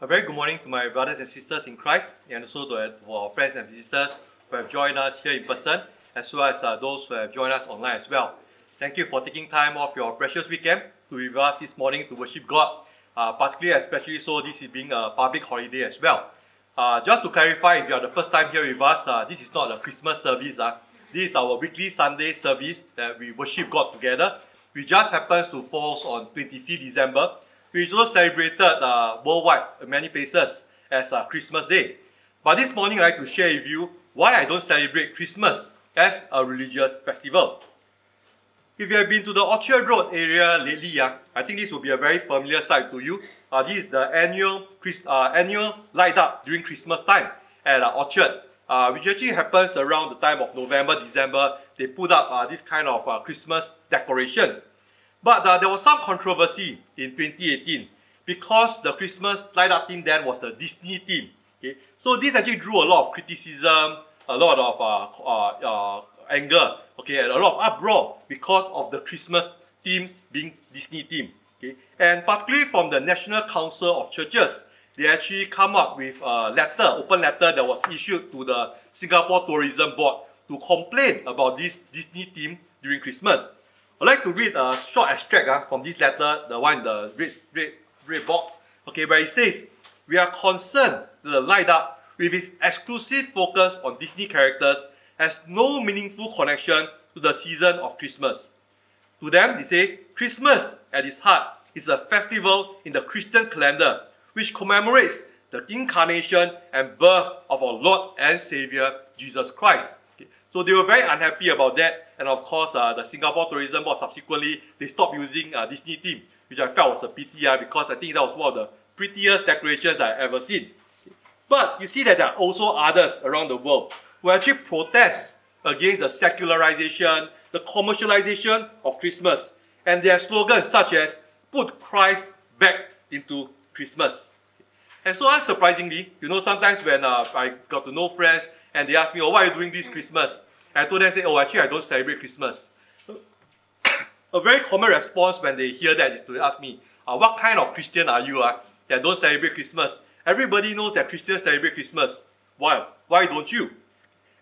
A very good morning to my brothers and sisters in Christ, and also to, to our friends and visitors who have joined us here in person, as well as uh, those who have joined us online as well. Thank you for taking time off your precious weekend to be with us this morning to worship God, uh, particularly, especially so this is being a public holiday as well. Uh, just to clarify, if you are the first time here with us, uh, this is not a Christmas service. Uh. This is our weekly Sunday service that we worship God together. We just happens to fall on 25th December, we also celebrated uh, worldwide in many places as uh, Christmas Day. But this morning, I'd like to share with you why I don't celebrate Christmas as a religious festival. If you have been to the Orchard Road area lately, uh, I think this will be a very familiar sight to you. Uh, this is the annual Christ, uh, annual light up during Christmas time at uh, Orchard, uh, which actually happens around the time of November, December. They put up uh, this kind of uh, Christmas decorations. But uh, there was some controversy in 2018 because the Christmas light up theme then was the Disney theme. Okay? So this actually drew a lot of criticism, a lot of uh, uh, uh, anger, okay, and a lot of uproar because of the Christmas theme being Disney theme. Okay? And particularly from the National Council of Churches, they actually come up with a letter, open letter that was issued to the Singapore Tourism Board to complain about this Disney theme during Christmas. I'd like to read a short extract uh, from this letter, the one in the red, red, red box, okay, where it says, We are concerned that the light up, with its exclusive focus on Disney characters, has no meaningful connection to the season of Christmas. To them, they say, Christmas, at its heart, is a festival in the Christian calendar which commemorates the incarnation and birth of our Lord and Savior, Jesus Christ. So they were very unhappy about that, and of course, uh, the Singapore Tourism Board subsequently they stopped using uh, Disney theme, which I felt was a pity uh, because I think that was one of the prettiest decorations that I've ever seen. But you see that there are also others around the world who actually protest against the secularization, the commercialization of Christmas, and their slogans such as "Put Christ back into Christmas." And so unsurprisingly, you know, sometimes when uh, I got to know friends and they ask me, oh, why are you doing this Christmas? I told them, say, oh, actually, I don't celebrate Christmas. a very common response when they hear that is to ask me, uh, what kind of Christian are you uh, that don't celebrate Christmas? Everybody knows that Christians celebrate Christmas. Why? Why don't you?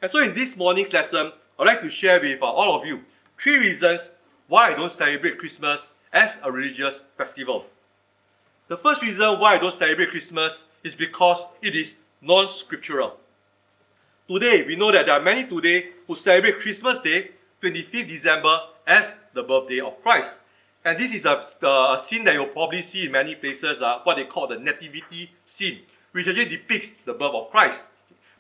And so in this morning's lesson, I'd like to share with uh, all of you three reasons why I don't celebrate Christmas as a religious festival. The first reason why I don't celebrate Christmas is because it is non-scriptural. Today, we know that there are many today who celebrate Christmas Day, 25th December, as the birthday of Christ. And this is a, a scene that you'll probably see in many places, uh, what they call the nativity scene, which actually depicts the birth of Christ.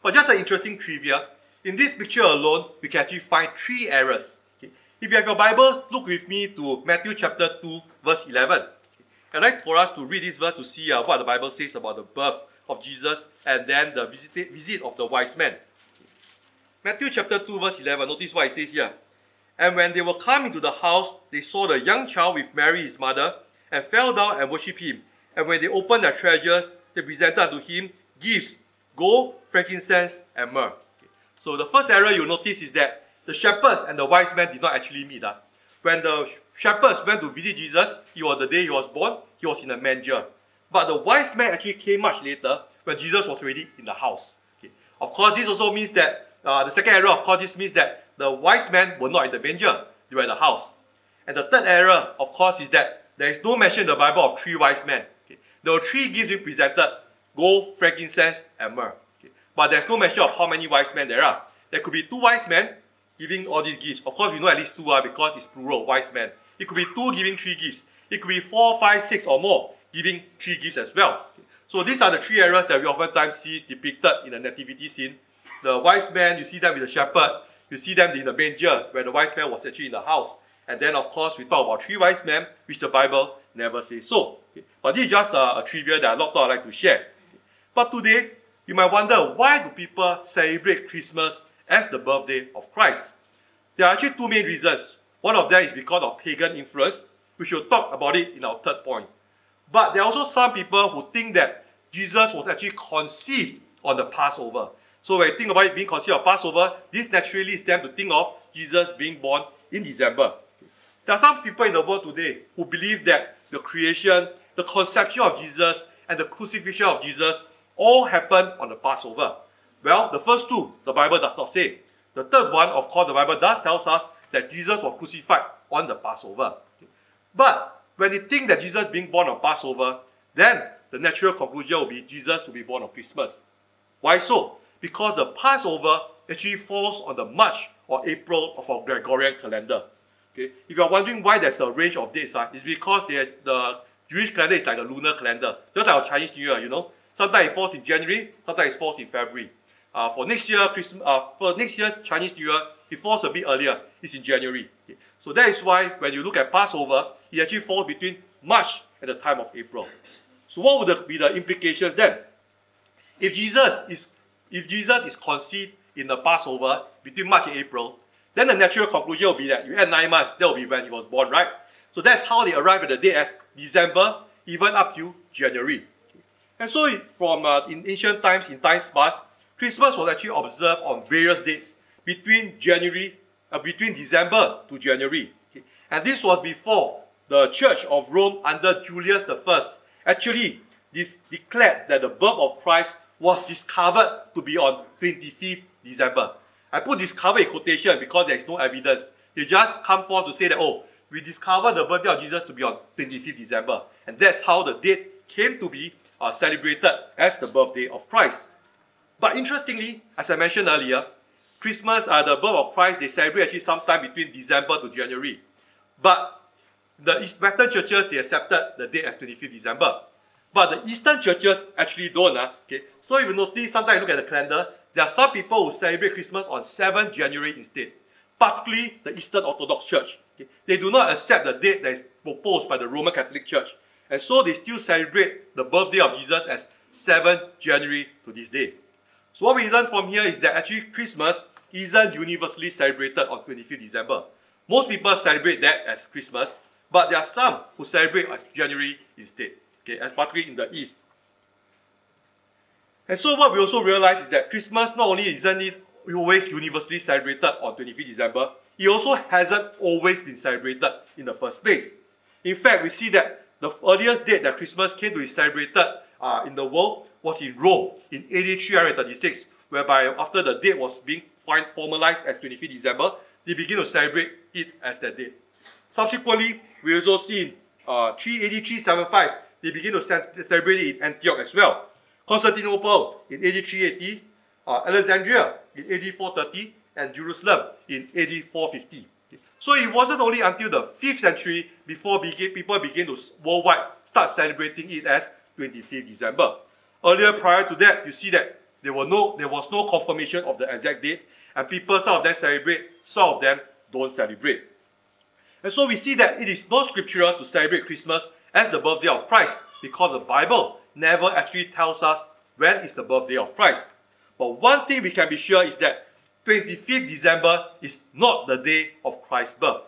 But just an interesting trivia, in this picture alone, we can actually find three errors. If you have your Bibles, look with me to Matthew chapter 2, verse 11. Okay? I'd like for us to read this verse to see uh, what the Bible says about the birth of Jesus and then the visit, visit of the wise men. Matthew chapter 2, verse 11, notice what it says here. And when they were come into the house, they saw the young child with Mary his mother, and fell down and worshipped him. And when they opened their treasures, they presented unto him gifts, gold, frankincense, and myrrh. Okay. So the first error you notice is that the shepherds and the wise men did not actually meet. Uh. When the shepherds went to visit Jesus, it was the day he was born, he was in a manger. But the wise men actually came much later when Jesus was already in the house. Okay. Of course, this also means that uh, the second error, of course, this means that the wise men were not in the manger, they were in the house. And the third error, of course, is that there is no mention in the Bible of three wise men. Okay. There were three gifts being presented gold, frankincense, and myrrh. Okay. But there's no mention of how many wise men there are. There could be two wise men giving all these gifts. Of course, we know at least two are because it's plural, wise men. It could be two giving three gifts. It could be four, five, six, or more giving three gifts as well. So these are the three errors that we oftentimes see depicted in the nativity scene the wise man, you see them with the shepherd. You see them in the manger where the wise man was actually in the house. And then, of course, we talk about three wise men, which the Bible never says so. Okay. But this is just a, a trivia that I thought I'd like to share. Okay. But today, you might wonder why do people celebrate Christmas as the birthday of Christ? There are actually two main reasons. One of them is because of pagan influence. We should talk about it in our third point. But there are also some people who think that Jesus was actually conceived on the Passover. So when you think about it being considered a Passover, this naturally is them to think of Jesus being born in December. There are some people in the world today who believe that the creation, the conception of Jesus, and the crucifixion of Jesus all happened on the Passover? Well, the first two, the Bible does not say. The third one, of course, the Bible does tells us that Jesus was crucified on the Passover. But when you think that Jesus being born on Passover, then the natural conclusion will be Jesus to be born on Christmas. Why so? Because the Passover actually falls on the March or April of our Gregorian calendar. Okay? If you're wondering why there's a range of dates, uh, it's because the Jewish calendar is like a lunar calendar, just like our Chinese New Year, you know. Sometimes it falls in January, sometimes it falls in February. Uh, for next year, Christmas, uh, for next year's Chinese New Year, it falls a bit earlier. It's in January. Okay. So that is why when you look at Passover, it actually falls between March and the time of April. So what would be the implications then? If Jesus is if Jesus is conceived in the Passover between March and April, then the natural conclusion will be that you add nine months, that will be when he was born, right? So that's how they arrive at the date as December, even up to January. And so from uh, in ancient times, in times past, Christmas was actually observed on various dates between January, uh, between December to January. Okay? And this was before the Church of Rome under Julius I actually this declared that the birth of Christ was discovered to be on 25th December. I put discover in quotation because there is no evidence. They just come forth to say that, oh, we discovered the birthday of Jesus to be on 25th December. And that's how the date came to be uh, celebrated as the birthday of Christ. But interestingly, as I mentioned earlier, Christmas, uh, the birth of Christ, they celebrate actually sometime between December to January. But the Western churches, they accepted the date as 25th December. But the Eastern churches actually don't. Uh, okay? So if you notice, sometimes you look at the calendar, there are some people who celebrate Christmas on 7 January instead, particularly the Eastern Orthodox Church. Okay? They do not accept the date that is proposed by the Roman Catholic Church. And so they still celebrate the birthday of Jesus as 7 January to this day. So what we learn from here is that actually Christmas isn't universally celebrated on 25th December. Most people celebrate that as Christmas, but there are some who celebrate as January instead, okay, particularly in the East. And so what we also realize is that Christmas not only isn't it always universally celebrated on 25th December, it also hasn't always been celebrated in the first place. In fact, we see that the earliest date that Christmas came to be celebrated uh, in the world was in Rome in AD 336, whereby after the date was being formalized as 25th December, they begin to celebrate it as that date. Subsequently, we also see in uh, 383 375, they begin to celebrate it in Antioch as well. Constantinople in AD 380, uh, Alexandria in AD 430, and Jerusalem in AD 450. So it wasn't only until the 5th century before people began to worldwide start celebrating it as 25th December. Earlier, prior to that, you see that there, were no, there was no confirmation of the exact date, and people, some of them celebrate, some of them don't celebrate. And so we see that it is not scriptural to celebrate Christmas as the birthday of Christ because the Bible never actually tells us when is the birthday of Christ. But one thing we can be sure is that 25th December is not the day of Christ's birth.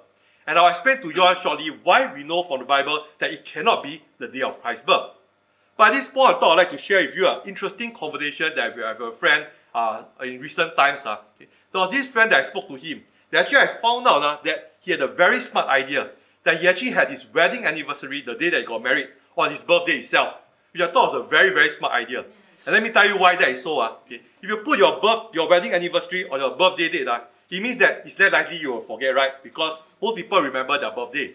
And I'll explain to you all shortly why we know from the Bible that it cannot be the day of Christ's birth. But at this point, I thought I'd like to share with you an interesting conversation that I have a friend uh, in recent times. Uh. Was this friend that I spoke to him. That actually I found out uh, that he had a very smart idea. That he actually had his wedding anniversary, the day that he got married, on his birthday itself. Which I thought was a very, very smart idea. And let me tell you why that is so. Uh. Okay. If you put your birth, your wedding anniversary on your birthday date, uh, it means that it's less likely you will forget, right? Because most people remember their birthday.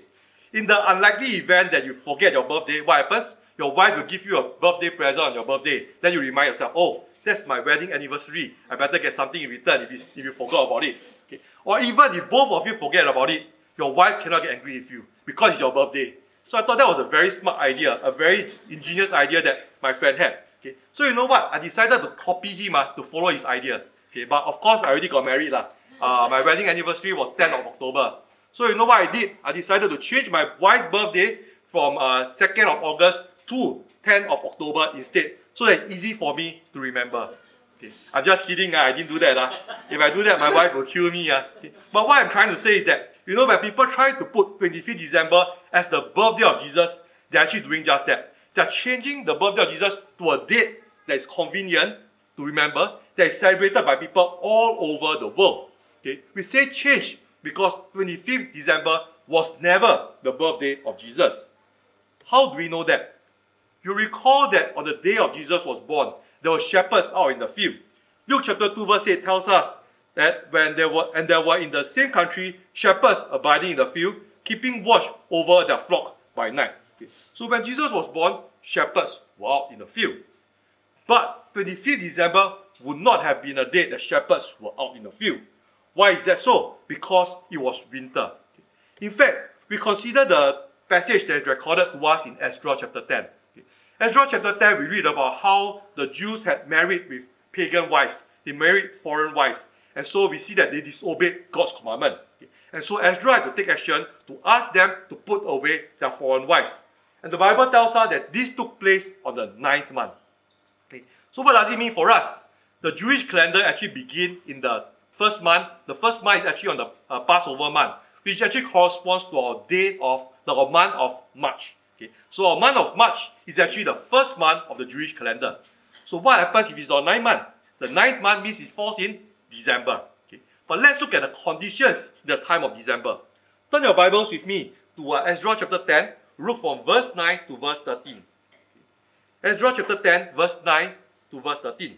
In the unlikely event that you forget your birthday, what happens? Your wife will give you a birthday present on your birthday. Then you remind yourself, oh, that's my wedding anniversary. I better get something in return if, if you forgot about it. Okay? Or even if both of you forget about it, your wife cannot get angry with you because it's your birthday. So I thought that was a very smart idea, a very ingenious idea that my friend had. Okay, so you know what? I decided to copy him uh, to follow his idea. Okay, but of course I already got married lah. Uh, my wedding anniversary was 10th of October. So you know what I did? I decided to change my wife's birthday from uh, 2nd of August to 10th of October instead. So that it's easy for me to remember. Okay. I'm just kidding, uh, I didn't do that. Uh. If I do that, my wife will kill me. Uh. Okay. But what I'm trying to say is that, you know, when people try to put 25th December as the birthday of Jesus, they're actually doing just that. They're changing the birthday of Jesus to a date that is convenient to remember, that is celebrated by people all over the world. Okay? We say change because 25th December was never the birthday of Jesus. How do we know that? You recall that on the day of Jesus was born, there were shepherds out in the field. Luke chapter 2 verse 8 tells us that when there were and there were in the same country shepherds abiding in the field, keeping watch over their flock by night. Okay. So when Jesus was born, shepherds were out in the field. But 25th December would not have been a day that shepherds were out in the field. Why is that so? Because it was winter. In fact, we consider the passage that is recorded to us in Ezra chapter 10. Ezra chapter 10, we read about how the Jews had married with pagan wives. They married foreign wives. And so we see that they disobeyed God's commandment. And so Ezra had to take action to ask them to put away their foreign wives. And the Bible tells us that this took place on the ninth month. Okay. So what does it mean for us? The Jewish calendar actually begin in the first month. The first month is actually on the uh, Passover month, which actually corresponds to our day of the month of March. Okay. So our month of March is actually the first month of the Jewish calendar. So what happens if it's on ninth month? The ninth month means it falls in December. Okay. But let's look at the conditions in the time of December. Turn your Bibles with me to uh, Ezra chapter 10. Look from verse 9 to verse 13. Ezra chapter 10, verse 9 to verse 13.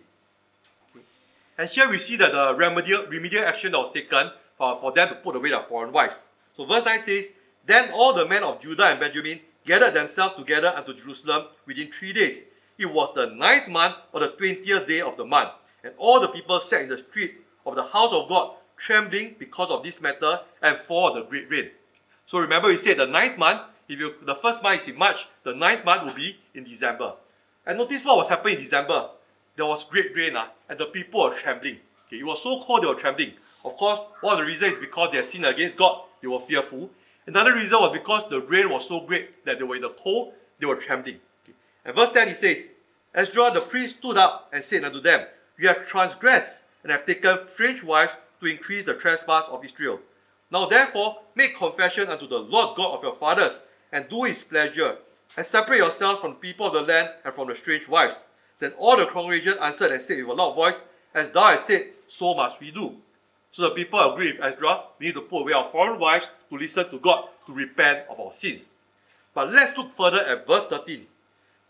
And here we see that the remedial, remedial action that was taken for, for them to put away their foreign wives. So verse 9 says, Then all the men of Judah and Benjamin gathered themselves together unto Jerusalem within three days. It was the ninth month or the twentieth day of the month. And all the people sat in the street of the house of God, trembling because of this matter and for the great rain. So remember, we said the ninth month, if you the first month is in March, the ninth month will be in December. And notice what was happening in December. There was great rain, uh, and the people were trembling. Okay, it was so cold they were trembling. Of course, one of the reasons is because they had sinned against God, they were fearful. Another reason was because the rain was so great that they were in the cold, they were trembling. Okay. And verse 10 he says, Ezra the priest stood up and said unto them, You have transgressed and have taken strange wives to increase the trespass of Israel. Now therefore make confession unto the Lord God of your fathers, and do his pleasure, and separate yourselves from the people of the land and from the strange wives. Then all the congregation answered and said with a loud voice, As thou hast said, so must we do. So the people agreed with Ezra, we need to put away our foreign wives to listen to God, to repent of our sins. But let's look further at verse 13.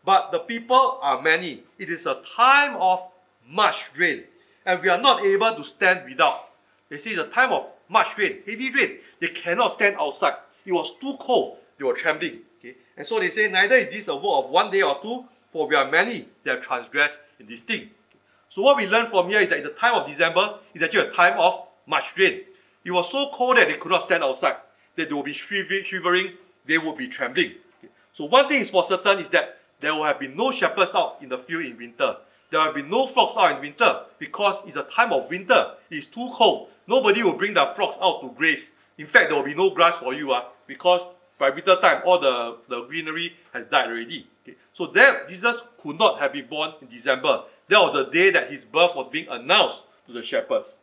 But the people are many. It is a time of much rain, and we are not able to stand without. They say the time of much rain, heavy rain. They cannot stand outside. It was too cold. They were trembling. Okay? And so they say, neither is this a work of one day or two, for we are many that have transgressed in this thing. So what we learn from here is that in the time of December is actually a time of much rain. It was so cold that they could not stand outside, that they would be shivering, they would be trembling. So one thing is for certain is that there will have been no shepherds out in the field in winter. There will be no flocks out in winter because it's a time of winter. It's too cold. Nobody will bring their flocks out to graze. In fact, there will be no grass for you uh, because by winter time, all the, the greenery has died already. Okay. So there, Jesus could not have been born in December. That was the day that his birth was being announced to the shepherds.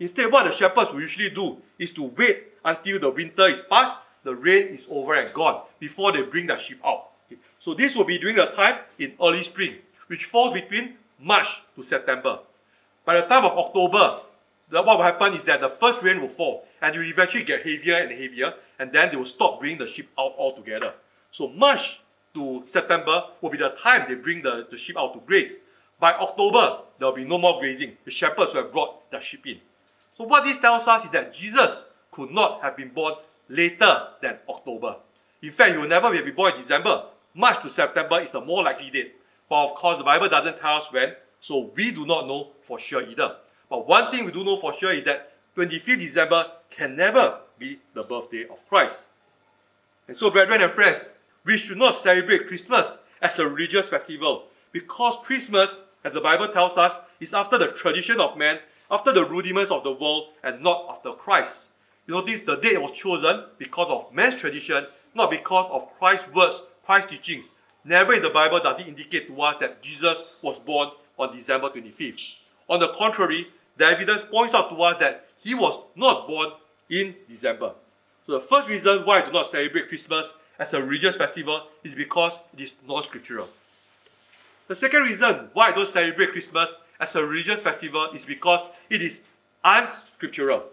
Instead, what the shepherds will usually do is to wait until the winter is past, the rain is over and gone, before they bring the sheep out. Okay. So this will be during the time in early spring, which falls between March to September. By the time of October, what will happen is that the first rain will fall and it will eventually get heavier and heavier and then they will stop bringing the sheep out altogether. So March to September will be the time they bring the, the sheep out to graze. By October, there will be no more grazing. The shepherds will have brought their sheep in. So what this tells us is that Jesus could not have been born later than October. In fact, he will never be born in December. March to September is the more likely date. But of course, the Bible doesn't tell us when, so we do not know for sure either. But one thing we do know for sure is that 25th December can never be the birthday of Christ. And so, brethren and friends, we should not celebrate Christmas as a religious festival because Christmas, as the Bible tells us, is after the tradition of man, after the rudiments of the world, and not after Christ. You notice the date was chosen because of man's tradition, not because of Christ's words, Christ's teachings. Never in the Bible does it indicate to us that Jesus was born on December 25th. On the contrary, the evidence points out to us that he was not born in December. So the first reason why I do not celebrate Christmas as a religious festival is because it is non-scriptural. The second reason why I don't celebrate Christmas as a religious festival is because it is unscriptural.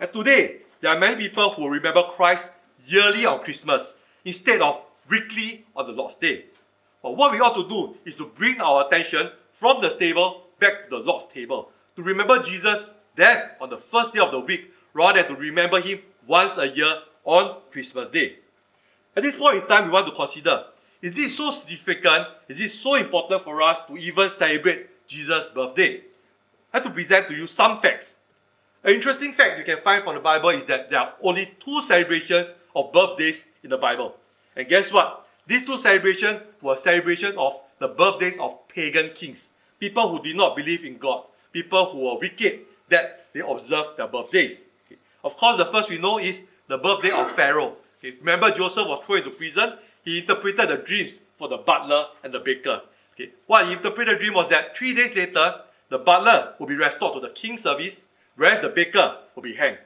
And today, there are many people who remember Christ yearly on Christmas instead of weekly on the Lord's Day. But what we ought to do is to bring our attention from the stable back to the Lord's table, to remember Jesus' death on the first day of the week, rather than to remember him once a year on Christmas Day. At this point in time, we want to consider is this so significant? Is it so important for us to even celebrate Jesus' birthday? I have to present to you some facts. An interesting fact you can find from the Bible is that there are only two celebrations of birthdays in the Bible. And guess what? These two celebrations were celebrations of the birthdays of pagan kings, people who did not believe in God, people who were wicked, that they observed their birthdays. Okay. Of course, the first we know is the birthday of Pharaoh. Okay. Remember, Joseph was thrown into prison. He interpreted the dreams for the butler and the baker. Okay. What he interpreted the dream was that three days later, the butler will be restored to the king's service, whereas the baker will be hanged.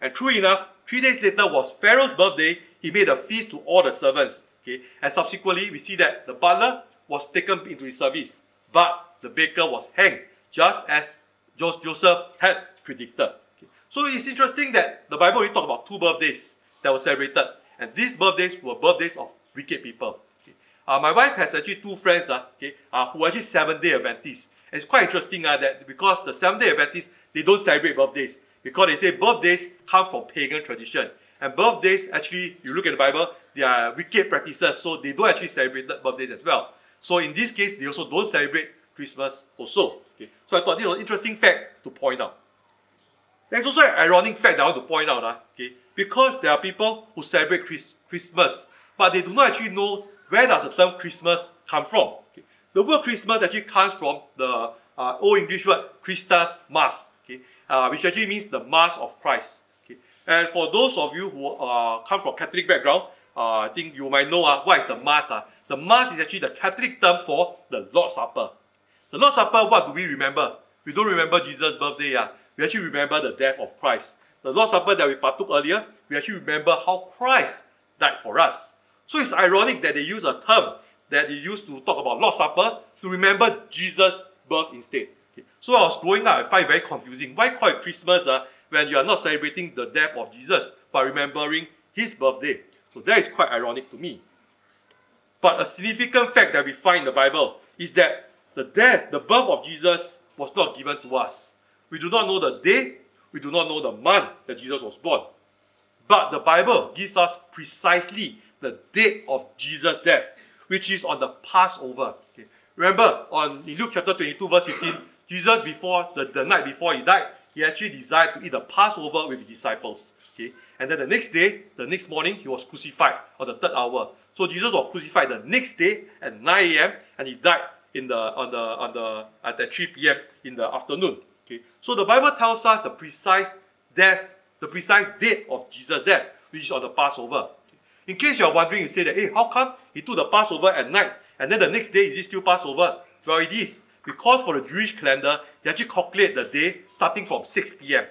And true enough, three days later was Pharaoh's birthday. He made a feast to all the servants. Okay. And subsequently, we see that the butler was taken into his service, but the baker was hanged, just as Joseph had predicted. Okay. So it's interesting that the Bible only talks about two birthdays that were celebrated, and these birthdays were birthdays of wicked people. Uh, my wife has actually two friends uh, okay, uh, who are actually seven day Adventists. And it's quite interesting uh, that because the seven day Adventists, they don't celebrate birthdays because they say birthdays come from pagan tradition. And birthdays, actually, you look at the Bible, they are wicked practices, so they don't actually celebrate birthdays as well. So in this case, they also don't celebrate Christmas also. Okay? So I thought this was an interesting fact to point out. There's also an ironic fact that I want to point out. Uh, okay? Because there are people who celebrate Chris- Christmas, but they do not actually know where does the term Christmas come from. Okay? The word Christmas actually comes from the uh, Old English word Christus Mass, okay? Uh, which actually means the Mass of Christ. Okay? And for those of you who uh, come from Catholic background, uh, I think you might know uh, what is the Mass. Uh. The Mass is actually the Catholic term for the Lord's Supper. The Lord's Supper, what do we remember? We don't remember Jesus' birthday. Uh. We actually remember the death of Christ. The Lord's Supper that we partook earlier, we actually remember how Christ died for us. So it's ironic that they use a term that they used to talk about Lord's Supper to remember Jesus' birth instead. Okay. So I was growing up, I find very confusing. Why call it Christmas uh, when you are not celebrating the death of Jesus, but remembering his birthday? So that is quite ironic to me. But a significant fact that we find in the Bible is that the death, the birth of Jesus was not given to us. We do not know the day, we do not know the month that Jesus was born. But the Bible gives us precisely the date of Jesus' death, which is on the Passover. Okay. Remember, on in Luke chapter 22, verse 15, Jesus before the, the night before he died, he actually desired to eat the Passover with his disciples. Okay. And then the next day, the next morning, he was crucified on the third hour. So Jesus was crucified the next day at 9 a.m. and he died in the on the on the at 3 p.m. in the afternoon. Okay. So the Bible tells us the precise death, the precise date of Jesus' death, which is on the Passover. In case you're wondering, you say that, hey, how come he took the Passover at night and then the next day is it still Passover? Well, it is. Because for the Jewish calendar, they actually calculate the day starting from 6 p.m.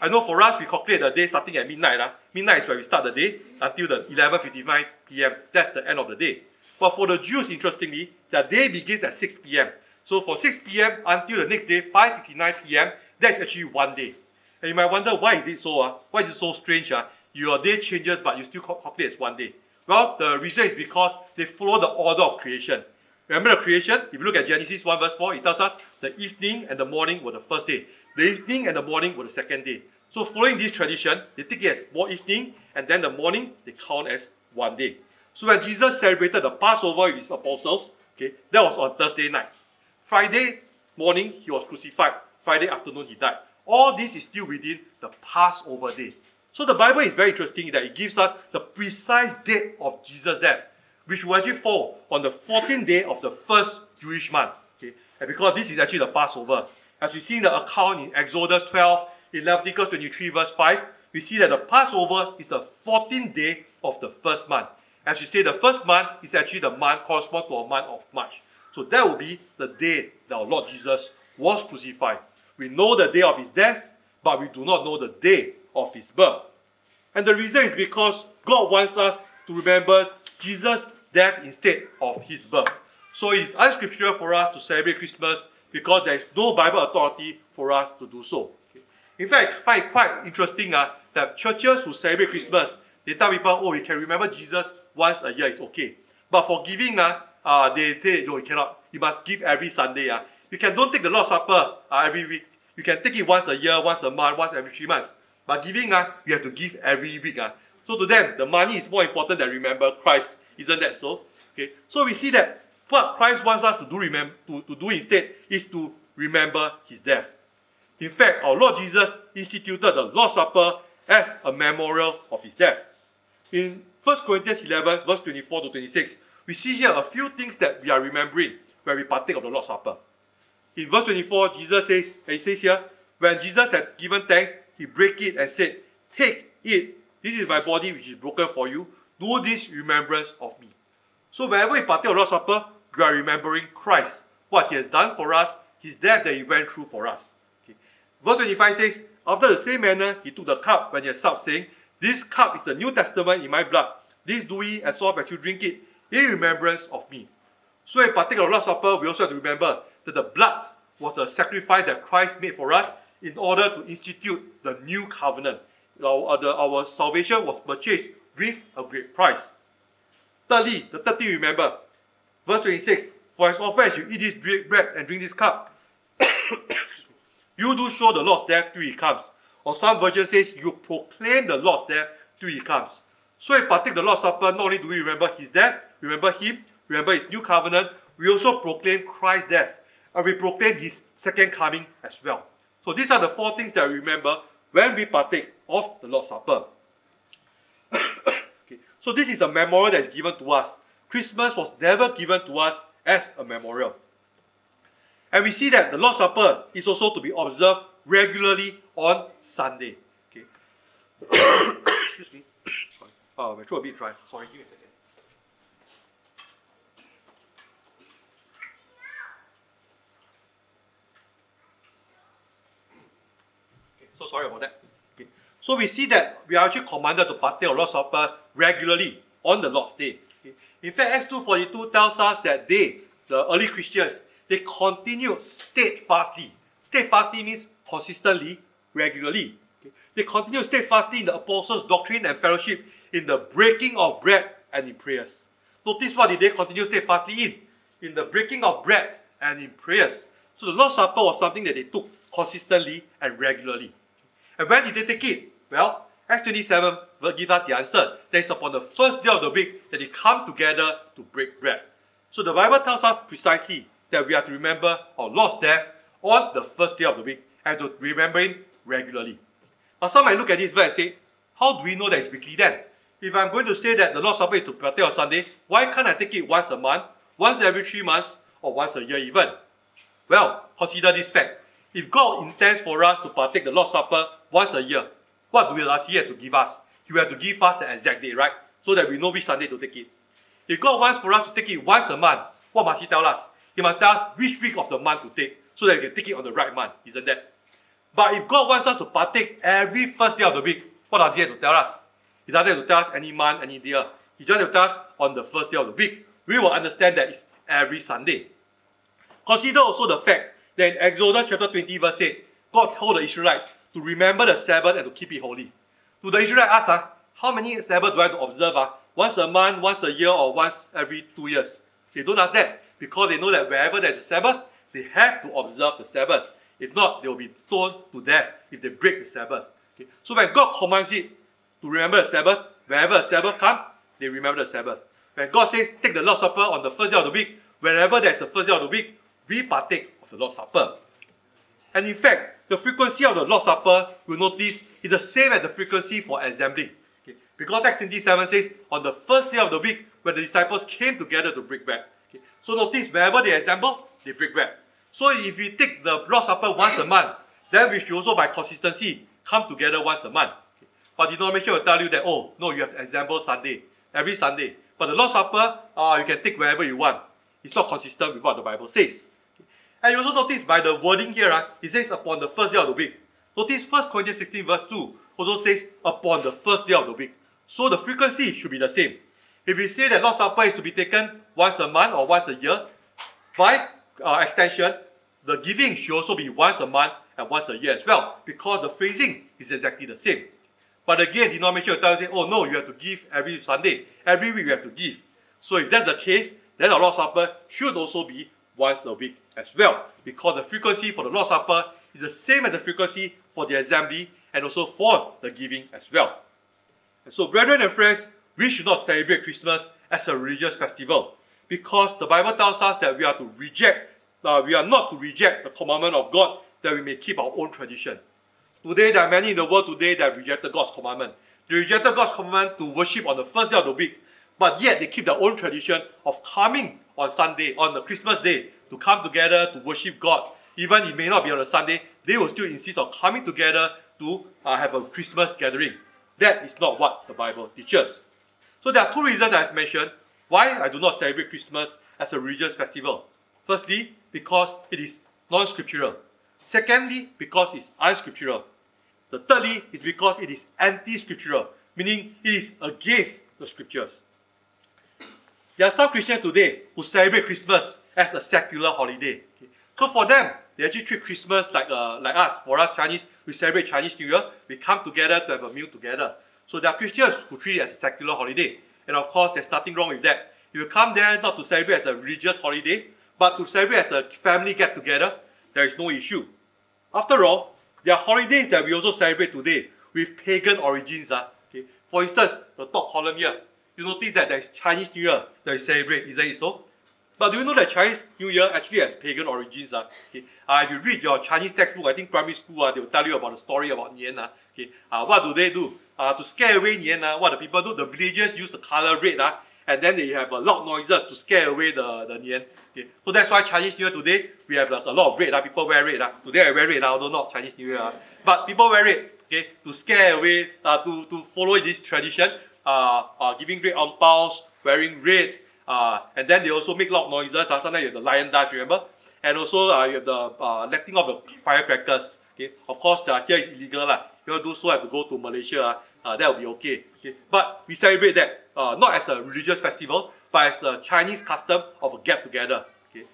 I know for us, we calculate the day starting at midnight. Uh. Midnight is where we start the day until the 11.59 p.m. That's the end of the day. But for the Jews, interestingly, their day begins at 6 p.m. So from 6 p.m. until the next day, 5.59 p.m., that's actually one day. And you might wonder, why is it so? Uh? Why is it so strange? Uh? Your day changes, but you still calculate as one day. Well, the reason is because they follow the order of creation. Remember the creation? If you look at Genesis 1 verse 4, it tells us the evening and the morning were the first day. The evening and the morning were the second day. So following this tradition, they take it as more evening, and then the morning they count as one day. So when Jesus celebrated the Passover with his apostles, okay, that was on Thursday night. Friday morning he was crucified. Friday afternoon he died. All this is still within the Passover day. So the Bible is very interesting that it gives us the precise date of Jesus' death, which will actually fall on the 14th day of the first Jewish month. Okay? And because this is actually the Passover. As we see in the account in Exodus 12, in Leviticus 23, verse 5, we see that the Passover is the 14th day of the first month. As we say, the first month is actually the month corresponding to a month of March. So that will be the day that our Lord Jesus was crucified. We know the day of his death, but we do not know the day of his birth. And the reason is because God wants us to remember Jesus' death instead of his birth. So it is unscriptural for us to celebrate Christmas because there is no Bible authority for us to do so. In fact, I find it quite interesting uh, that churches who celebrate Christmas, they tell people, oh, we can remember Jesus once a year is okay. But for giving, uh, uh, they say, no, you cannot. You must give every Sunday. Uh. You can don't take the Lord's Supper uh, every week. You can take it once a year, once a month, once every three months. But giving, uh, you have to give every week. Uh. So to them, the money is more important than remember Christ. Isn't that so? Okay. So we see that what Christ wants us to do, remember, to, to do instead is to remember his death. In fact, our Lord Jesus instituted the Lord's Supper as a memorial of his death. In 1 Corinthians 11, verse 24 to 26, we see here a few things that we are remembering when we partake of the Lord's Supper. In verse 24, Jesus says, he says here, when Jesus had given thanks, he broke it and said, Take it, this is my body which is broken for you. Do this remembrance of me. So whenever we partake of Lord's Supper, we are remembering Christ, what he has done for us, his death that he went through for us. Okay. Verse 25 says, After the same manner, he took the cup when he had supped, saying, This cup is the New Testament in my blood. This do ye as oft as you drink it, in remembrance of me. So in of Lord's Supper, we also have to remember that the blood was a sacrifice that Christ made for us in order to institute the new covenant. Our, uh, the, our salvation was purchased with a great price. Thirdly, the third thing remember, verse 26, For as often as you eat this bread and drink this cup, you do show the Lord's death till he comes. Or some version says, you proclaim the Lord's death till he comes. So in partake the Lord's Supper, not only do we remember his death, remember him, remember his new covenant, we also proclaim Christ's death. And we proclaim his second coming as well. So these are the four things that we remember when we partake of the Lord's Supper. okay. So this is a memorial that is given to us. Christmas was never given to us as a memorial. And we see that the Lord's Supper is also to be observed regularly on Sunday. Okay. Excuse me. Sorry. Oh, my throat a bit dry. Sorry, give me a second. Okay, so sorry about that. Okay. So we see that we are actually commanded to partake of Lord's Supper regularly on the Lord's Day. Okay. In fact, Acts 2.42 tells us that they, the early Christians, they continued steadfastly. Steadfastly means consistently, regularly. Okay. They continued steadfastly in the apostles' doctrine and fellowship, in the breaking of bread and in prayers. Notice what did they continue steadfastly in? In the breaking of bread and in prayers. So the Lord's Supper was something that they took consistently and regularly. And when did they take it? Well, Acts 27 will give us the answer. That is upon the first day of the week that they come together to break bread. So the Bible tells us precisely that we are to remember our Lord's death on the first day of the week and to remember him regularly. Now some might look at this verse and say, how do we know that it's weekly then? If I'm going to say that the Lord's Supper is to partake on Sunday, why can't I take it once a month, once every three months, or once a year even? Well, consider this fact. If God intends for us to partake the Lord's Supper once a year, what ask He have to give us? He will have to give us the exact date, right? So that we know which Sunday to take it. If God wants for us to take it once a month, what must He tell us? He must tell us which week of the month to take, so that we can take it on the right month, isn't that? But if God wants us to partake every first day of the week, what does He have to tell us? He doesn't have to tell us any month, any year. He just have to tell us on the first day of the week. We will understand that it's every Sunday. Consider also the fact that in Exodus chapter 20, verse 8, God told the Israelites to remember the Sabbath and to keep it holy. To the Israelites ask, uh, how many Sabbath do I have to observe? Uh? Once a month, once a year, or once every two years? They don't ask that because they know that wherever there's a Sabbath, they have to observe the Sabbath. If not, they will be stoned to death if they break the Sabbath. Okay? So when God commands it to remember the Sabbath, whenever a Sabbath comes, they remember the Sabbath. When God says take the Lord's Supper on the first day of the week, whenever there's a first day of the week, we partake the Lord's Supper. And in fact, the frequency of the Lord's Supper, you'll notice, is the same as the frequency for assembling. Okay? Because Acts 27 says, on the first day of the week, when the disciples came together to break bread. Okay? So notice, wherever they assemble, they break bread. So if we take the Lord's Supper once a month, then we should also, by consistency, come together once a month. Okay? But denomination will tell you that, oh, no, you have to assemble Sunday, every Sunday. But the Lord's Supper, uh, you can take wherever you want. It's not consistent with what the Bible says. And you also notice by the wording here, uh, it says upon the first day of the week. Notice 1 Corinthians 16 verse 2 also says upon the first day of the week. So the frequency should be the same. If we say that Lord's Supper is to be taken once a month or once a year, by uh, extension, the giving should also be once a month and once a year as well, because the phrasing is exactly the same. But again, the denomination will tell you, oh no, you have to give every Sunday. Every week you have to give. So if that's the case, then the Lord's Supper should also be once a week as well. Because the frequency for the Lord's Supper is the same as the frequency for the assembly and also for the giving as well. And so, brethren and friends, we should not celebrate Christmas as a religious festival because the Bible tells us that we are to reject, uh, we are not to reject the commandment of God that we may keep our own tradition. Today, there are many in the world today that rejected God's commandment. They rejected God's commandment to worship on the first day of the week, but yet they keep their own tradition of coming on Sunday, on the Christmas day, to come together to worship God. Even if it may not be on a Sunday, they will still insist on coming together to uh, have a Christmas gathering. That is not what the Bible teaches. So there are two reasons I've mentioned why I do not celebrate Christmas as a religious festival. Firstly, because it is non-scriptural. Secondly, because it's unscriptural. The thirdly is because it is anti-scriptural, meaning it is against the scriptures. There are some Christians today who celebrate Christmas as a secular holiday. Okay. So for them, they actually treat Christmas like uh, like us. For us Chinese, we celebrate Chinese New Year. We come together to have a meal together. So there are Christians who treat it as a secular holiday. And of course, there's nothing wrong with that. You come there not to celebrate as a religious holiday, but to celebrate as a family get together, there is no issue. After all, there are holidays that we also celebrate today with pagan origins. Uh, okay? For instance, the top column here, you notice that there is Chinese New Year that is celebrated, celebrate, isn't it so? But do you know that Chinese New Year actually has pagan origins? Uh? Okay? Uh, if you read your Chinese textbook, I think primary school, uh, they will tell you about the story about Nian. Uh, okay? uh, what do they do? Uh, to scare away Nian, uh, what the people do, the villagers use the color red, uh, and then they have uh, loud noises to scare away the, the Nian. Okay? So that's why Chinese New Year today, we have like, a lot of red. Uh, people wear red. Uh. Today I wear red, although not Chinese New Year. Uh. But people wear red okay, to scare away, uh, to, to follow this tradition, uh, uh, giving red on wearing red, uh, and then they also make loud noises. Uh, sometimes you have the lion dance, remember? And also uh, you have the uh, letting of the firecrackers. Okay, of course, uh, here is illegal lah. You want to do so have to go to Malaysia. Uh, uh, that will be okay. Okay, but we celebrate that uh, not as a religious festival, but as a Chinese custom of a get together. Okay,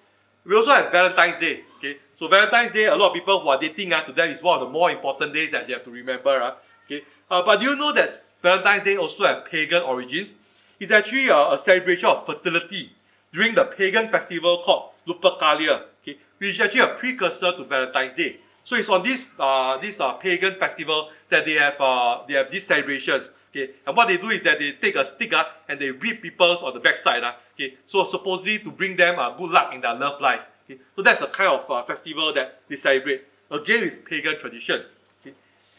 we also have Valentine's Day. Okay, so Valentine's Day, a lot of people who are dating, uh, to them is one of the more important days that they have to remember. Uh, okay, uh, but do you know that Valentine's Day also has pagan origins? It's actually a, a celebration of fertility during the pagan festival called Lupercalia, okay, which is actually a precursor to Valentine's Day. So it's on this uh, this uh, pagan festival that they have uh, they have these celebrations. Okay, and what they do is that they take a stick uh, and they whip people on the backside. Uh, okay, so supposedly to bring them uh, good luck in their love life. Okay, so that's a kind of uh, festival that they celebrate again with pagan traditions.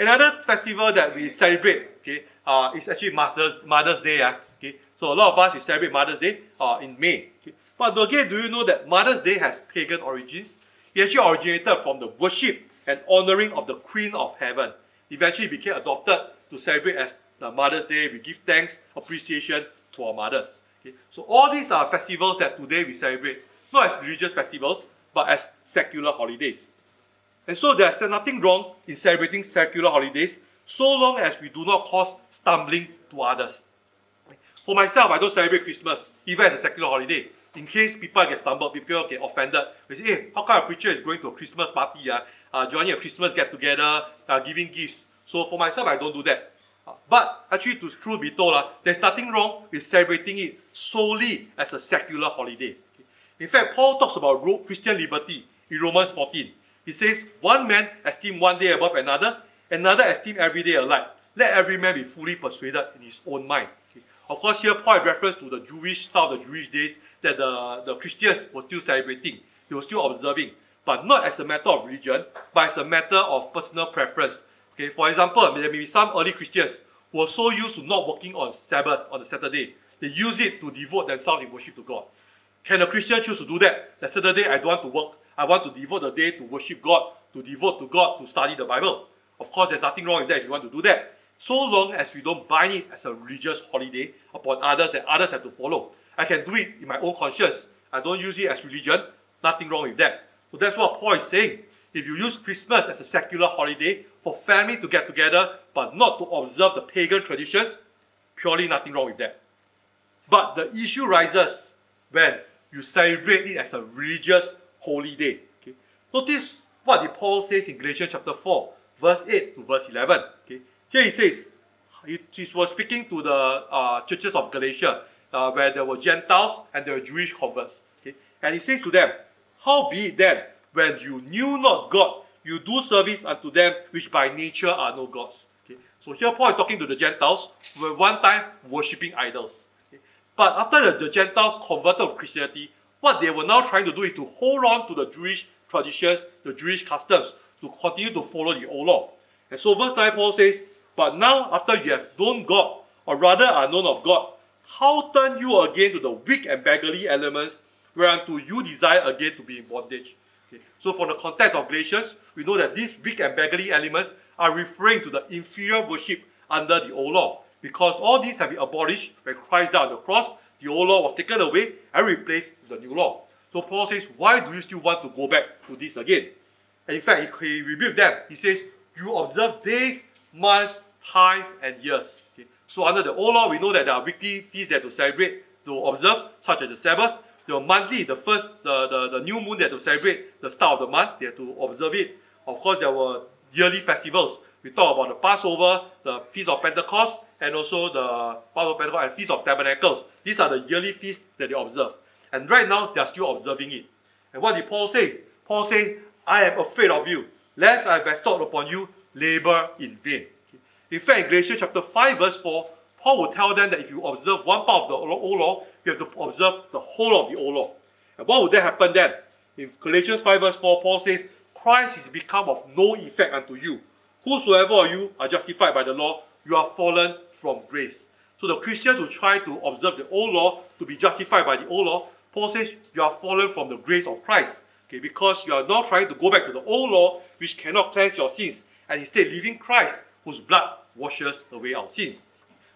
Another festival that we celebrate. Okay, uh, is actually Mother's Mother's Day. Uh, okay, so a lot of us we celebrate Mother's Day uh, in May. Okay? But again, do you know that Mother's Day has pagan origins? It actually originated from the worship and honoring of the Queen of Heaven. Eventually became adopted to celebrate as the Mother's Day. We give thanks, appreciation to our mothers. Okay? So all these are festivals that today we celebrate, not as religious festivals, but as secular holidays. And so there's nothing wrong in celebrating secular holidays so long as we do not cause stumbling to others. For myself, I don't celebrate Christmas, even as a secular holiday. In case people get stumbled, people get offended. They say, hey, how come a preacher is going to a Christmas party, uh, uh, joining a Christmas get together, uh, giving gifts? So for myself, I don't do that. But actually, to truth be told, uh, there's nothing wrong with celebrating it solely as a secular holiday. In fact, Paul talks about Christian liberty in Romans 14. He says, One man esteem one day above another, another esteem every day alike. Let every man be fully persuaded in his own mind. Of course, here Paul reference to the Jewish style of the Jewish days that the, the Christians were still celebrating, they were still observing, but not as a matter of religion, but as a matter of personal preference. Okay, for example, there may be some early Christians who are so used to not working on Sabbath on the Saturday, they use it to devote themselves in worship to God. Can a Christian choose to do that? That Saturday I don't want to work. I want to devote the day to worship God, to devote to God, to study the Bible. Of course, there's nothing wrong with that if you want to do that so long as we don't bind it as a religious holiday upon others that others have to follow. I can do it in my own conscience. I don't use it as religion. Nothing wrong with that. So that's what Paul is saying. If you use Christmas as a secular holiday for family to get together, but not to observe the pagan traditions, purely nothing wrong with that. But the issue rises when you celebrate it as a religious holy day. Okay? Notice what the Paul says in Galatians chapter 4, verse 8 to verse 11. Okay? Here he says, he, he was speaking to the uh, churches of Galatia, uh, where there were Gentiles and there were Jewish converts. Okay? And he says to them, How be it then, when you knew not God, you do service unto them which by nature are no gods. Okay? So here Paul is talking to the Gentiles who were one time worshipping idols. Okay? But after the, the Gentiles converted to Christianity, what they were now trying to do is to hold on to the Jewish traditions, the Jewish customs, to continue to follow the old law. And so verse 9 Paul says, But now after you have known God, or rather are known of God, how turn you again to the weak and beggarly elements whereunto you desire again to be in bondage? Okay. So from the context of Galatians, we know that these weak and beggarly elements are referring to the inferior worship under the old law. Because all these have been abolished when Christ died on the cross, the old law was taken away and replaced with the new law. So Paul says, why do you still want to go back to this again? And in fact, he, he rebuked them. He says, you observe days, months, times, and years. Okay. So under the old law, we know that there are weekly feasts that to celebrate, to observe, such as the Sabbath. The monthly, the first, the, the, the new moon that to celebrate the start of the month, they have to observe it. Of course, there were yearly festivals. We talk about the Passover, the Feast of Pentecost, and also the Passover Pentecost and Feast of Tabernacles. These are the yearly feasts that they observe. And right now, they are still observing it. And what did Paul say? Paul said, I am afraid of you, lest I bestow upon you labor in vain. In fact, in Galatians chapter 5, verse 4, Paul will tell them that if you observe one part of the old law, you have to observe the whole of the old law. And what would that happen then? In Galatians 5, verse 4, Paul says, Christ is become of no effect unto you. Whosoever of you are justified by the law, you are fallen from grace. So the Christians who try to observe the old law to be justified by the old law, Paul says you are fallen from the grace of Christ. Okay, because you are now trying to go back to the old law which cannot cleanse your sins, and instead leaving Christ whose blood washes away our sins.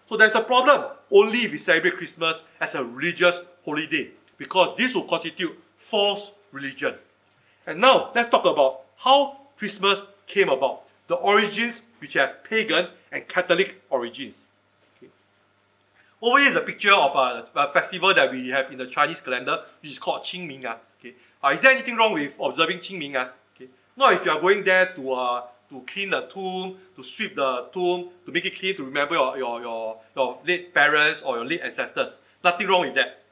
So there's a problem only if we celebrate Christmas as a religious holiday, because this will constitute false religion. And now let's talk about how Christmas came about, the origins which have pagan and Catholic origins. Okay. Over here is a picture of a, a, festival that we have in the Chinese calendar, which is called Qingming. Uh, okay. Uh, is there anything wrong with observing Qingming? Uh? Okay. Not if you are going there to uh, to clean the tomb, to sweep the tomb, to make it clean, to remember your, your, your, your late parents or your late ancestors. Nothing wrong with that.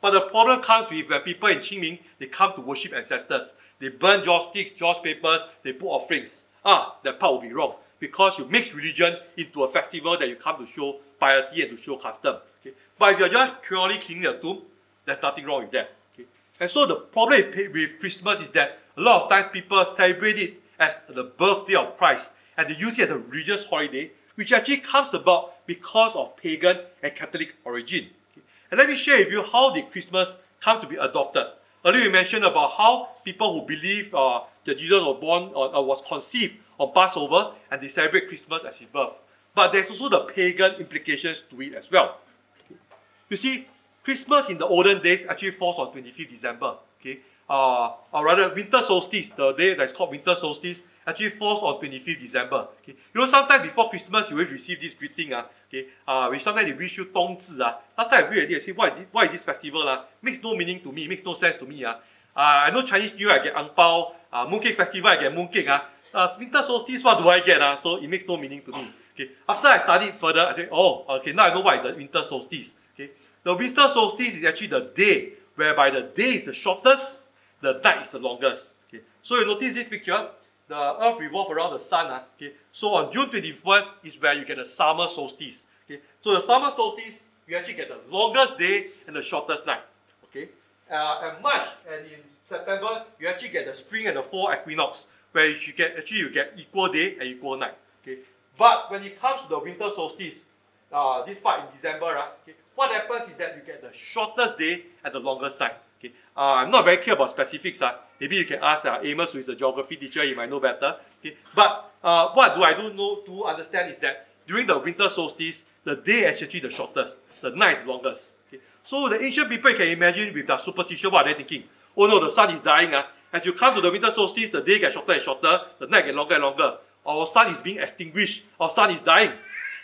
But the problem comes with when people in Qingming, they come to worship ancestors. They burn joss sticks, joss papers, they put offerings. Ah, that part will be wrong. Because you mix religion into a festival that you come to show piety and to show custom. Okay. But if you're just purely cleaning the tomb, there's nothing wrong with that. Okay. And so the problem with, Christmas is that a lot of times people celebrate it as the birthday of Christ, and they use it as a religious holiday, which actually comes about because of pagan and Catholic origin. Okay. And let me share with you how did Christmas come to be adopted. Earlier we mentioned about how people who believe uh, that Jesus was born or uh, was conceived on Passover and they celebrate Christmas as his birth. But there's also the pagan implications to it as well. You see, Christmas in the olden days actually falls on 25th December. Okay, uh, or rather winter solstice, the day that's called winter solstice, actually falls on 25th December. Okay. You know, sometimes before Christmas, you will receive this greeting, uh, okay, uh, which sometimes they wish you Dong Zhi. Uh. Last time I read it, I say, why, why is this festival? Uh? Makes no meaning to me, makes no sense to me. Uh. Uh, I know Chinese New Year, I get Ang Pao, uh, Mooncake Festival, I get Mooncake. Uh. Uh, winter solstice, what do I get? Uh? So it makes no meaning to me. Okay. After I studied further, I say, oh, okay, now I know why the winter solstice. Okay. The winter solstice is actually the day whereby the day is the shortest the night is the longest. Okay. So you notice this picture, the earth revolves around the sun. Uh, okay. So on June 21st is where you get the summer solstice. Okay. So the summer solstice, you actually get the longest day and the shortest night. Okay. Uh, and March and in September, you actually get the spring and the fall equinox, where you get actually you get equal day and equal night. Okay. But when it comes to the winter solstice, uh, this part in December, uh, okay, what happens is that you get the shortest day and the longest night. Okay. Uh, I'm not very clear about specifics. Uh. Maybe you can ask uh, Amos, who is a geography teacher, he might know better. Okay. But uh, what do I do know to understand is that during the winter solstice, the day is actually the shortest, the night is longest. Okay. So the ancient people, you can imagine with their superstition, what are they thinking? Oh no, the sun is dying. Uh. As you come to the winter solstice, the day gets shorter and shorter, the night gets longer and longer. Our sun is being extinguished, our sun is dying.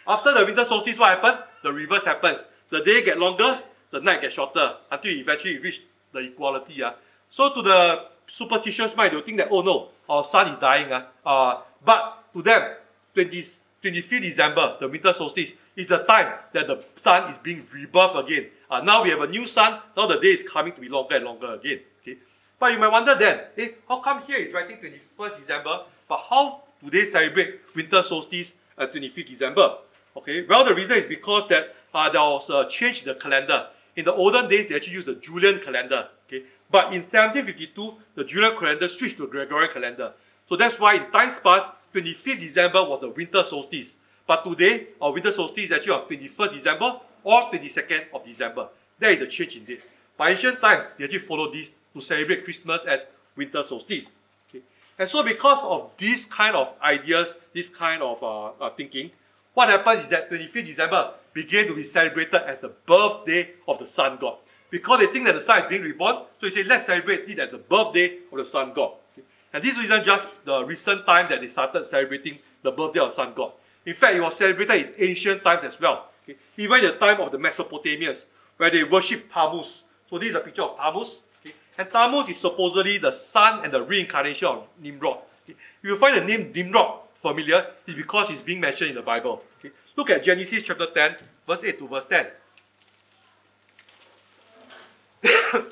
After the winter solstice, what happens? The reverse happens. The day gets longer, the night gets shorter until you eventually reach the equality. Uh. So to the superstitious mind, they'll think that, oh no, our sun is dying. Uh. Uh, but to them, 20, 25th December, the winter solstice, is the time that the sun is being rebirthed again. Uh, now we have a new sun, now the day is coming to be longer and longer again. Okay? But you might wonder then, hey, how come here it's writing 21st December, but how do they celebrate winter solstice at 25th December? Okay, well the reason is because that uh, there was a change in the calendar. In the olden days, they actually used the Julian calendar. Okay, but in 1752, the Julian calendar switched to the Gregorian calendar. So that's why in times past, 25th December was the winter solstice. But today, our winter solstice is actually on 21st December or 22nd of December. That is the change in date. By ancient times, they actually followed this to celebrate Christmas as winter solstice. Okay? And so because of these kind of ideas, this kind of uh, uh, thinking, what happened is that 25th December began to be celebrated as the birthday of the sun god. Because they think that the sun is being reborn, so they say, let's celebrate it as the birthday of the sun god. Okay? And this isn't just the recent time that they started celebrating the birthday of the sun god. In fact, it was celebrated in ancient times as well. Okay? Even in the time of the Mesopotamians, where they worshipped Tammuz. So this is a picture of Tammuz. Okay? And Tammuz is supposedly the son and the reincarnation of Nimrod. Okay? You find the name Nimrod familiar, is because it's being mentioned in the Bible. Okay? Look at Genesis chapter 10, verse 8 to verse 10.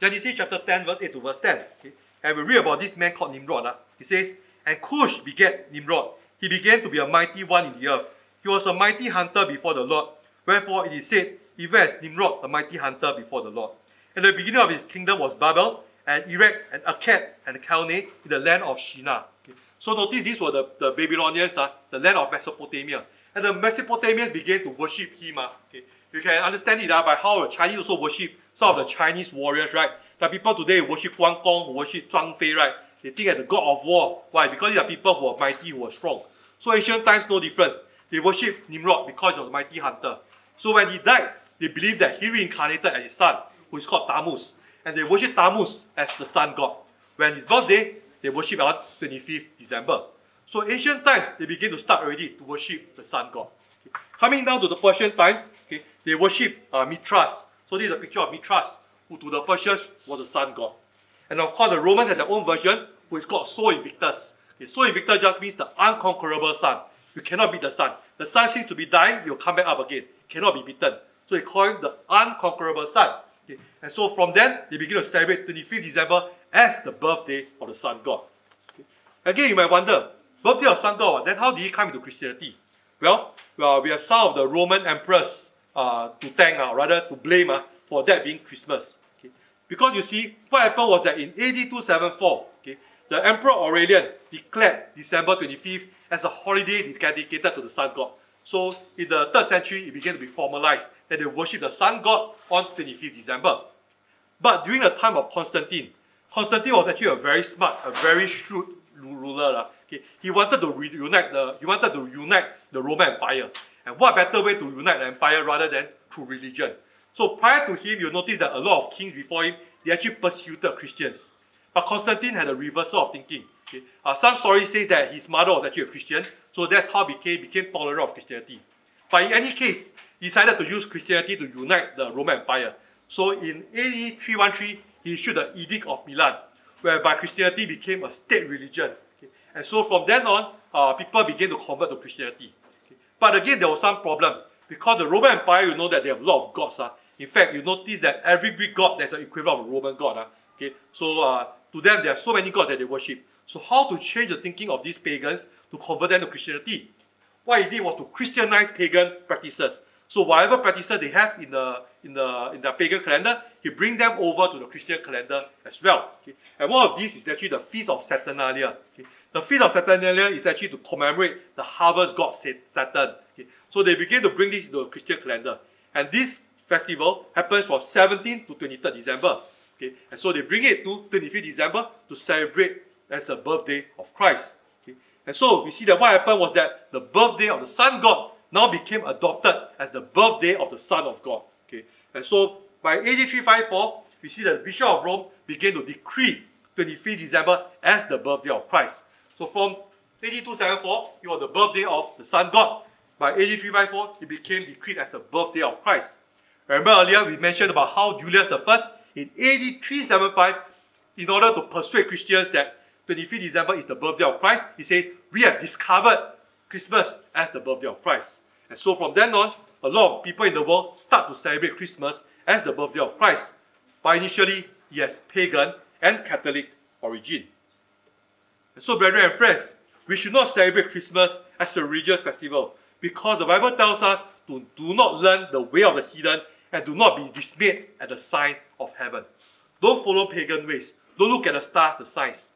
Genesis chapter 10, verse 8 to verse 10. Okay? And we read about this man called Nimrod. Uh. He says, And Cush begat Nimrod. He began to be a mighty one in the earth. He was a mighty hunter before the Lord. Wherefore it is said, even Nimrod, a mighty hunter before the Lord. And the beginning of his kingdom was Babel, and Erech, and Akkad, and Calneh in the land of Shinar. So notice these were the, the Babylonians, uh, the land of Mesopotamia. And the Mesopotamians began to worship him. Uh, okay. You can understand it uh, by how the Chinese also worship some of the Chinese warriors, right? The people today worship Guan Gong, who worship Zhang Fei, right? They think that the god of war. Why? Because these are people who are mighty, who are strong. So ancient times no different. They worship Nimrod because he was a mighty hunter. So when he died, they believed that he reincarnated as his son, who is called Tammuz. And they worship Tammuz as the sun god. When his birthday, they worship on 25th December. So ancient times, they begin to start already to worship the sun god. Okay. Coming down to the Persian times, okay, they worship uh, Mithras. So this is a picture of Mithras, who to the Persians was the sun god. And of course, the Romans had their own version, which is called Sol Invictus. Okay, Sol Invictus just means the unconquerable sun. You cannot beat the sun. The sun seems to be dying, you'll come back up again. Cannot be beaten. So they call him the unconquerable sun. Okay, and so from then, they begin to celebrate 25th December as the birthday of the sun god. Okay. Again, you might wonder, birthday of sun god, then how did he come into Christianity? Well, well we have some of the Roman emperors uh, to thank, uh, rather to blame uh, for that being Christmas. Okay? Because you see, what happened was that in AD 274, okay, the Emperor Aurelian declared December 25th as a holiday dedicated to the sun god. So in the third century, it began to be formalized that they worship the sun god on 25th December. But during the time of Constantine, Constantine was actually a very smart, a very shrewd ruler. Okay, he wanted to reunite the he wanted to unite the Roman Empire. And what better way to unite the empire rather than through religion? So prior to him, you notice that a lot of kings before him, they actually persecuted Christians. But Constantine had a reversal of thinking. Okay? Uh, some stories say that his mother was actually a Christian, so that's how he became, became tolerant of Christianity. But in any case, he decided to use Christianity to unite the Roman Empire. So in AD 313, he issued the Edict of Milan, whereby Christianity became a state religion. Okay? And so from then on, uh, people began to convert to Christianity. Okay? But again, there was some problem. Because the Roman Empire, you know that they have a lot of gods. Uh. In fact, you notice that every Greek god, there's an equivalent of a Roman god. Uh. Okay? So uh, to them, there are so many gods that they worship. So how to change the thinking of these pagans to convert them to Christianity? What he did was to Christianize pagan practices. So whatever practices they have in the in the in the pagan calendar, he bring them over to the Christian calendar as well. Okay? And one of these is actually the Feast of Saturnalia. Okay? The Feast of Saturnalia is actually to commemorate the harvest god Saturn. Okay? So they begin to bring this into the Christian calendar. And this festival happens from 17th to 23rd December. Okay? And so they bring it to 25th December to celebrate as the birthday of Christ. Okay? And so we see that what happened was that the birthday of the sun god now became adopted as the birthday of the Son of God. Okay? And so by AD 354, we see that the Bishop of Rome began to decree 25th December as the birthday of Christ. So from AD 274, it was the birthday of the Sun God. By AD 354, it became decreed as the birthday of Christ. Remember earlier we mentioned about how Julius I in AD 375, in order to persuade Christians that 25th December is the birthday of Christ, he said, We have discovered Christmas as the birthday of Christ. And so from then on, a lot of people in the world start to celebrate Christmas as the birthday of Christ. But initially, he has pagan and Catholic origin. And so, brethren and friends, we should not celebrate Christmas as a religious festival because the Bible tells us to do not learn the way of the heathen and do not be dismayed at the sign of heaven. Don't follow pagan ways. Don't look at the stars, the signs.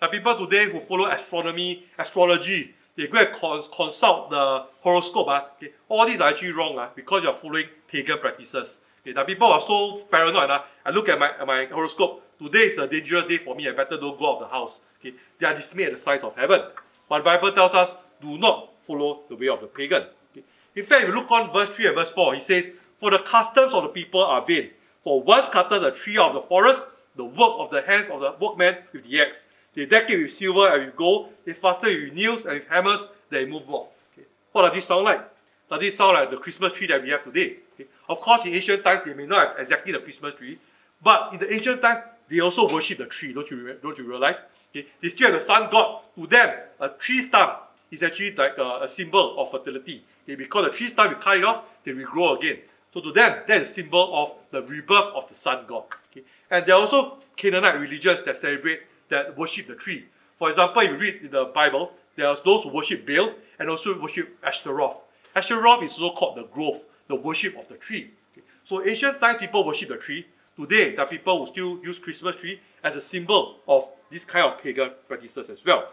There are people today who follow astronomy, astrology. They go and cons- consult the horoscope. Uh, okay. All these are actually wrong uh, because you are following pagan practices. Okay. Are people are so paranoid. Uh, I look at my, at my horoscope. Today is a dangerous day for me. I better don't go out of the house. Okay. They are dismayed at the signs of heaven. But the Bible tells us do not follow the way of the pagan. Okay. In fact, if you look on verse 3 and verse 4, he says, For the customs of the people are vain. For one cutteth the tree of the forest, the work of the hands of the workman with the axe. They deck it with silver and with gold. They faster it with nails and with hammers. They move more. Okay. What does this sound like? Does this sound like the Christmas tree that we have today? Okay. Of course, in ancient times, they may not have exactly the Christmas tree, but in the ancient times, they also worship the tree. Don't you don't you realize? Okay. They still have the sun god. To them, a tree stump is actually like a, a symbol of fertility. Okay. Because the tree stump, you cut it off, they regrow again. So to them, that is a symbol of the rebirth of the sun god. Okay. And there are also Canaanite religions that celebrate, that worship the tree. For example, if you read in the Bible, there are those who worship Baal and also worship Ashtaroth. Ashtaroth is also called the grove, the worship of the tree. Okay. So ancient time people worship the tree. Today, there are people who still use Christmas tree as a symbol of this kind of pagan practices as well.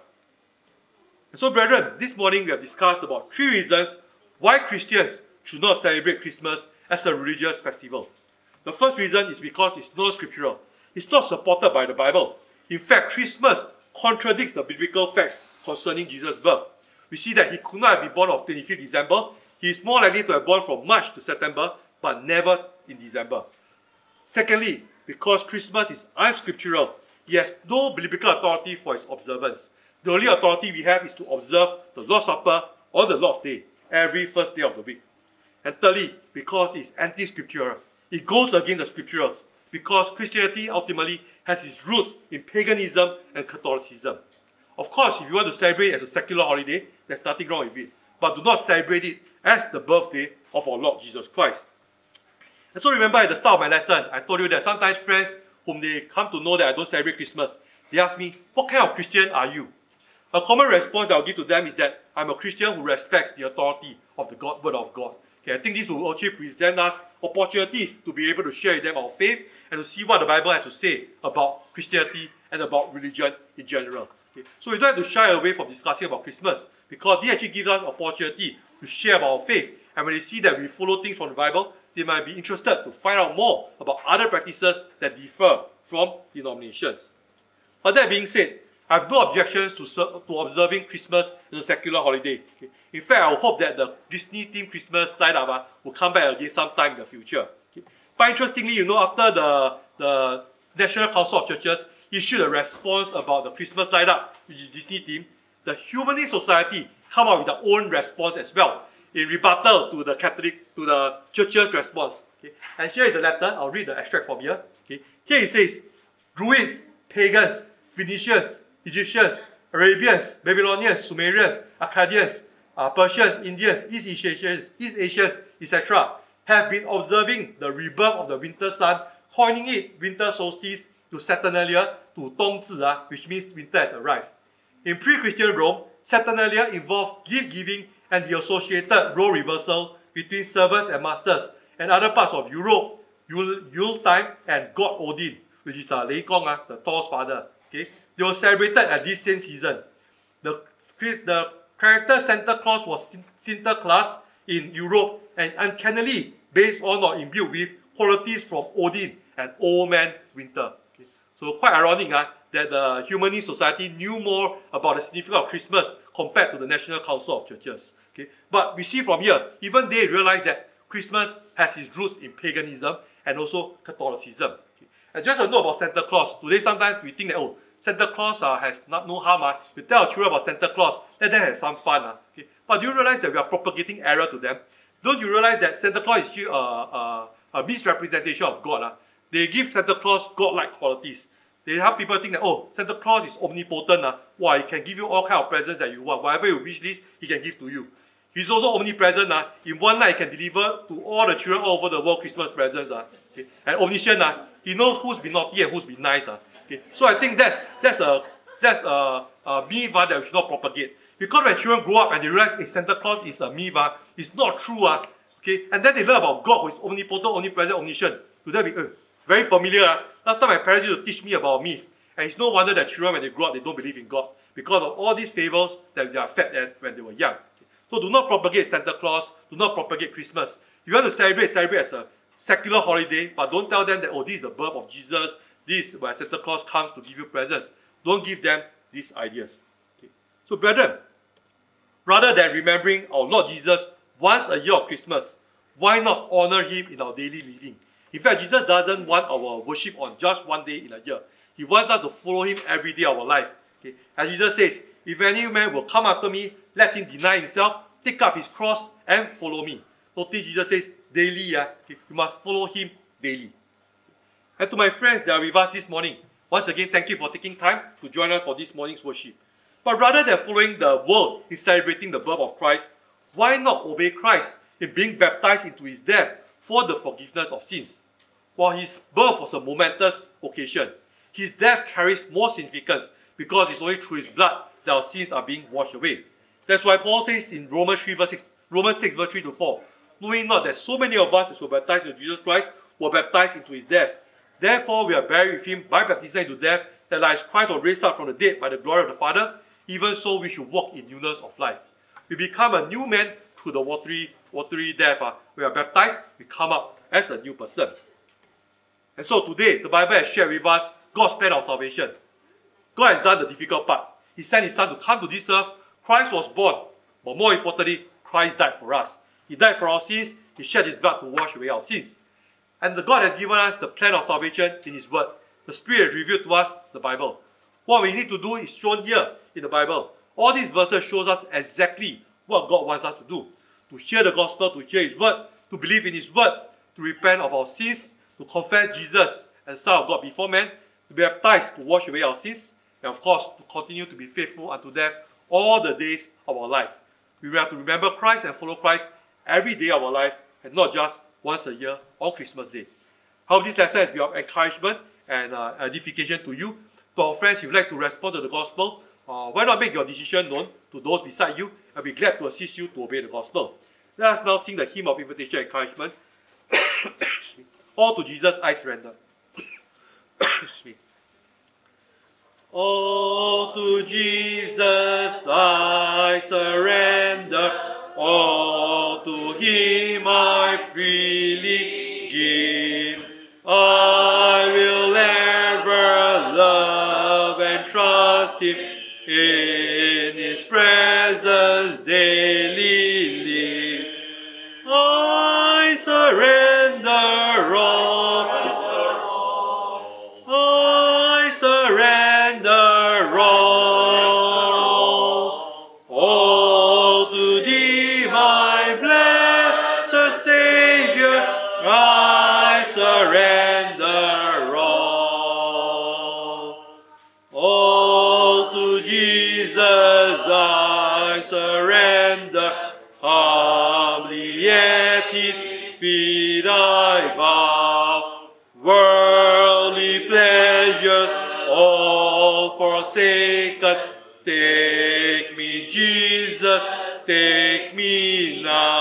And so, brethren, this morning we have discussed about three reasons why Christians should not celebrate Christmas as a religious festival. The first reason is because it's not scriptural. It's not supported by the Bible. In fact, Christmas contradicts the biblical facts concerning Jesus' birth. We see that he could not have been born on 25th December. He is more likely to have born from March to September, but never in December. Secondly, because Christmas is unscriptural, he has no biblical authority for its observance. The only authority we have is to observe the Lord's Supper or the Lord's Day every first day of the week. And thirdly, because it's anti scriptural. It goes against the scriptures because Christianity ultimately has its roots in paganism and Catholicism. Of course, if you want to celebrate as a secular holiday, there's nothing wrong with it. But do not celebrate it as the birthday of our Lord Jesus Christ. And so remember at the start of my lesson, I told you that sometimes friends whom they come to know that I don't celebrate Christmas, they ask me, what kind of Christian are you? A common response that I'll give to them is that I'm a Christian who respects the authority of the God, word of God. Okay, I think this will actually present us opportunities to be able to share with them our faith and to see what the Bible has to say about Christianity and about religion in general. Okay, so we don't have to shy away from discussing about Christmas because this actually gives us opportunity to share about our faith. And when they see that we follow things from the Bible, they might be interested to find out more about other practices that differ from denominations. But that being said, I have no objections to, to observing Christmas as a secular holiday. Okay. In fact, I hope that the Disney themed Christmas lineup uh, will come back again sometime in the future. Okay. But interestingly, you know, after the, the National Council of Churches issued a response about the Christmas lineup, which is Disney theme, the Humanist Society come up with their own response as well in rebuttal to the Catholic, to the church's response. Okay. And here is the letter. I'll read the extract from here. Okay. Here it says, Druids, pagans, Phoenicians, Egyptians, Arabians, Babylonians, Sumerians, Akkadians, uh, Persians, Indians, East Asians, East Asians, etc., have been observing the rebirth of the winter sun, coining it winter solstice to Saturnalia to Dongzi, uh, which means winter has arrived. In pre-Christian Rome, Saturnalia involved gift-giving and the associated role reversal between servants and masters, and other parts of Europe, Yule, Yule time, and god Odin, which is uh, Lei Gong, uh, the Thor's father. Okay, they were celebrated at this same season. The, the character Santa Claus was Sinterklaas in Europe and uncannily based on or imbued with qualities from Odin and Old Man Winter. Okay. So quite ironic uh, that the Humanist Society knew more about the significance of Christmas compared to the National Council of Churches. Okay. But we see from here, even they realized that Christmas has its roots in paganism and also Catholicism. Okay. And just a note about Santa Claus. Today sometimes we think that, oh, Santa Claus uh, has not, no harm. Uh. You tell our children about Santa Claus, let them have some fun. Uh. Okay? But do you realize that we are propagating error to them? Don't you realize that Santa Claus is still a, a, misrepresentation of God? Uh? They give Santa Claus godlike qualities. They help people think that, oh, Santa Claus is omnipotent. Uh. Wow, he can give you all kind of presents that you want. Whatever you wish list, he can give to you. He's also omnipresent. Uh. In one night, he can deliver to all the children all over the world Christmas presents. Uh. Okay. And omniscient, uh. he knows who's been naughty and who's been nice. Uh. Okay. So I think that's that's a that's a, a that we should not propagate. Because when children grow up and they realize hey, Santa Claus is a uh, it's not true. Uh, okay? And then they learn about God who is omnipotent, omnipresent, omniscient. To them, be uh, very familiar. Uh. Last time my parents used to teach me about myth. And it's no wonder that children, when they grow up, they don't believe in God. Because of all these fables that they are fed at when they were young. So do not propagate Santa Claus. Do not propagate Christmas. If you want to celebrate, celebrate as a secular holiday, but don't tell them that, oh, this is the birth of Jesus. This is where Santa Claus comes to give you presents. Don't give them these ideas. Okay. So, brethren, rather than remembering our Lord Jesus once a year of Christmas, why not honor him in our daily living? In fact, Jesus doesn't want our worship on just one day in a year. He wants us to follow him every day of our life. Okay? As Jesus says, if any man will come after me, let him deny himself, take up his cross, and follow me. Notice Jesus says daily, yeah? okay? you must follow him daily. And to my friends that are with us this morning, once again, thank you for taking time to join us for this morning's worship. But rather than following the world in celebrating the birth of Christ, why not obey Christ in being baptized into his death for the forgiveness of sins? While his birth was a momentous occasion, his death carries more significance because it's only through his blood that our sins are being washed away. That's why Paul says in Romans 3 verse 6, Romans 6 verse 3 to 4, knowing not that so many of us as were baptized into Jesus Christ were baptized into his death. Therefore we are buried with him by baptism into death, that like Christ was raised up from the dead by the glory of the Father, even so we should walk in newness of life. We become a new man through the watery, watery death. Uh. We are baptized, we come up as a new person. And so today, the Bible has shared with us God's plan of salvation. God has done the difficult part. He sent His Son to come to this earth. Christ was born. But more importantly, Christ died for us. He died for our sins. He shed His blood to wash away our sins. And the God has given us the plan of salvation in His Word. The Spirit has revealed to us the Bible. What we need to do is shown here in the Bible. All these verses shows us exactly what God wants us to do. To hear the gospel, to hear His Word, to believe in His Word, to repent of our sins, to confess Jesus as Son of God before men, to be baptized to wash away our sins, and of course to continue to be faithful unto death all the days of our life. We have to remember Christ and follow Christ every day of our life and not just once a year on Christmas Day. Hope this lesson has been of encouragement and uh, edification to you. To our friends, if you'd like to respond to the gospel, uh, why not make your decision known to those beside you? I'll be glad to assist you to obey the gospel. Let us now sing the hymn of invitation and encouragement. All to Jesus I surrender. All to Jesus I surrender. All Him I freely give. I will ever love and trust Him surrender, humbly at his feet I bow. Worldly pleasures all forsaken, take me, Jesus, take me now.